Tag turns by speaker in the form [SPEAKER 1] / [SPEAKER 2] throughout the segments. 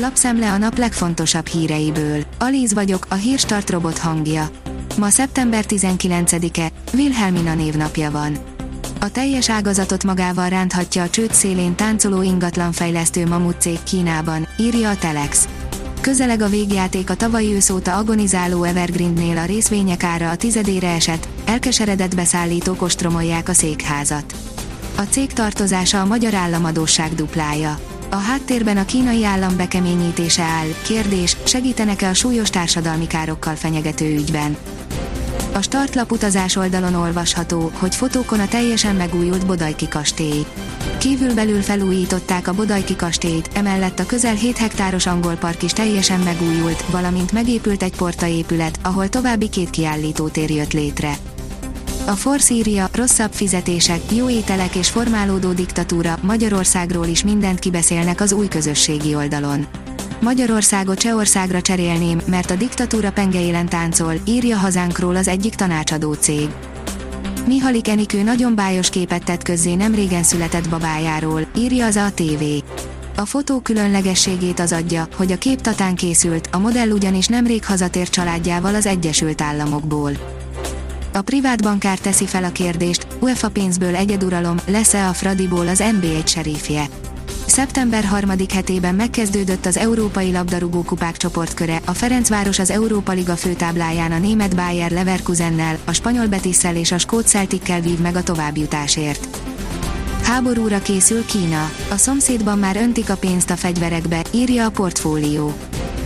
[SPEAKER 1] Lapszemle a nap legfontosabb híreiből. Alíz vagyok, a hírstart robot hangja. Ma szeptember 19-e, Wilhelmina névnapja van. A teljes ágazatot magával ránthatja a csőd szélén táncoló ingatlanfejlesztő mamut cég Kínában, írja a Telex. Közeleg a végjáték a tavalyi ősz agonizáló Evergreennél a részvények ára a tizedére esett, elkeseredett beszállítók ostromolják a székházat. A cég tartozása a magyar államadóság duplája. A háttérben a kínai állam bekeményítése áll. Kérdés, segítenek-e a súlyos társadalmi károkkal fenyegető ügyben? A startlap utazás oldalon olvasható, hogy fotókon a teljesen megújult Bodajki kastély. Kívülbelül felújították a Bodajki kastélyt, emellett a közel 7 hektáros angol park is teljesen megújult, valamint megépült egy portaépület, ahol további két kiállítótér jött létre. A Force írja, rosszabb fizetések, jó ételek és formálódó diktatúra, Magyarországról is mindent kibeszélnek az új közösségi oldalon. Magyarországot Csehországra cserélném, mert a diktatúra pengeélen táncol, írja hazánkról az egyik tanácsadó cég. Mihalik Enikő nagyon bájos képet tett közzé nem régen született babájáról, írja az ATV. A fotó különlegességét az adja, hogy a kép tatán készült, a modell ugyanis nemrég hazatért családjával az Egyesült Államokból. A privát bankár teszi fel a kérdést, UEFA pénzből egyeduralom, lesz-e a Fradiból az NB1 serifje. Szeptember 3. hetében megkezdődött az Európai Labdarúgó Kupák csoportköre, a Ferencváros az Európa Liga főtábláján a német Bayer Leverkusennel, a spanyol Betissel és a skót Celtickel vív meg a továbbjutásért. Háborúra készül Kína, a szomszédban már öntik a pénzt a fegyverekbe, írja a portfólió.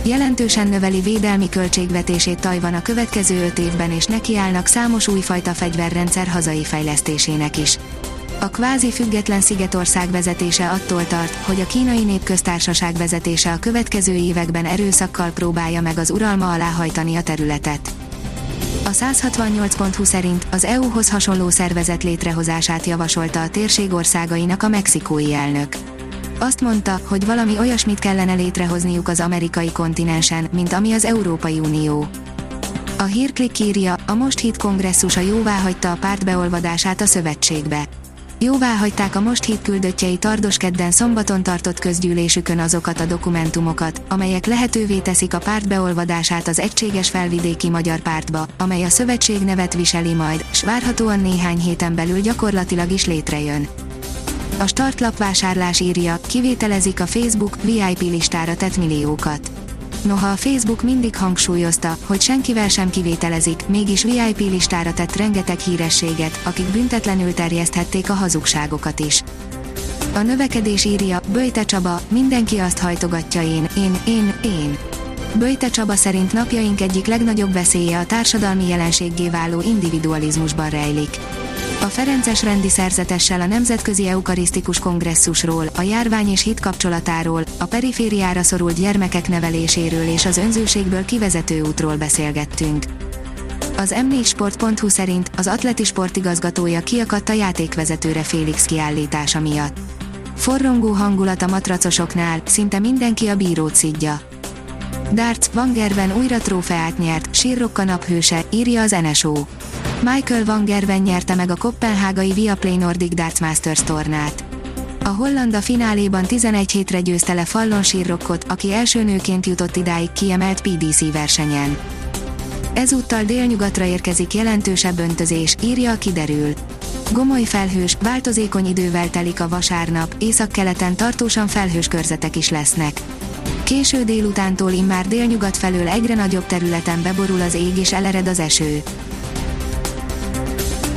[SPEAKER 1] Jelentősen növeli védelmi költségvetését Tajvan a következő öt évben és nekiállnak számos újfajta fegyverrendszer hazai fejlesztésének is. A kvázi független Szigetország vezetése attól tart, hogy a kínai népköztársaság vezetése a következő években erőszakkal próbálja meg az uralma alá hajtani a területet. A 168.20 szerint az EU-hoz hasonló szervezet létrehozását javasolta a térség országainak a mexikói elnök. Azt mondta, hogy valami olyasmit kellene létrehozniuk az amerikai kontinensen, mint ami az Európai Unió. A hírklik írja, a most hit kongresszusa jóvá hagyta a párt beolvadását a szövetségbe. Jóvá hagyták a most hit küldöttjei tardos kedden szombaton tartott közgyűlésükön azokat a dokumentumokat, amelyek lehetővé teszik a párt beolvadását az egységes felvidéki magyar pártba, amely a szövetség nevet viseli majd, s várhatóan néhány héten belül gyakorlatilag is létrejön. A startlap vásárlás írja, kivételezik a Facebook VIP listára tett milliókat. Noha a Facebook mindig hangsúlyozta, hogy senkivel sem kivételezik, mégis VIP listára tett rengeteg hírességet, akik büntetlenül terjeszthették a hazugságokat is. A növekedés írja, Böjte Csaba, mindenki azt hajtogatja én, én, én, én. Böjte Csaba szerint napjaink egyik legnagyobb veszélye a társadalmi jelenséggé váló individualizmusban rejlik. A Ferences rendi szerzetessel a Nemzetközi Eukarisztikus Kongresszusról, a járvány és hit kapcsolatáról, a perifériára szorult gyermekek neveléséről és az önzőségből kivezető útról beszélgettünk. Az m4sport.hu szerint az atleti sportigazgatója kiakadt a játékvezetőre Félix kiállítása miatt. Forrongó hangulat a matracosoknál, szinte mindenki a bírót szidja. Darts, Van Gerben újra trófeát nyert, sírrokka naphőse, írja az NSO. Michael Van Gerven nyerte meg a kopenhágai Viaplay Nordic Darts Masters tornát. A Hollanda fináléban 11 hétre győzte le Fallon Sírrokkot, aki első nőként jutott idáig kiemelt PDC versenyen. Ezúttal délnyugatra érkezik jelentősebb öntözés, írja a kiderül. Gomoly felhős, változékony idővel telik a vasárnap, északkeleten tartósan felhős körzetek is lesznek. Késő délutántól immár délnyugat felől egyre nagyobb területen beborul az ég és elered az eső.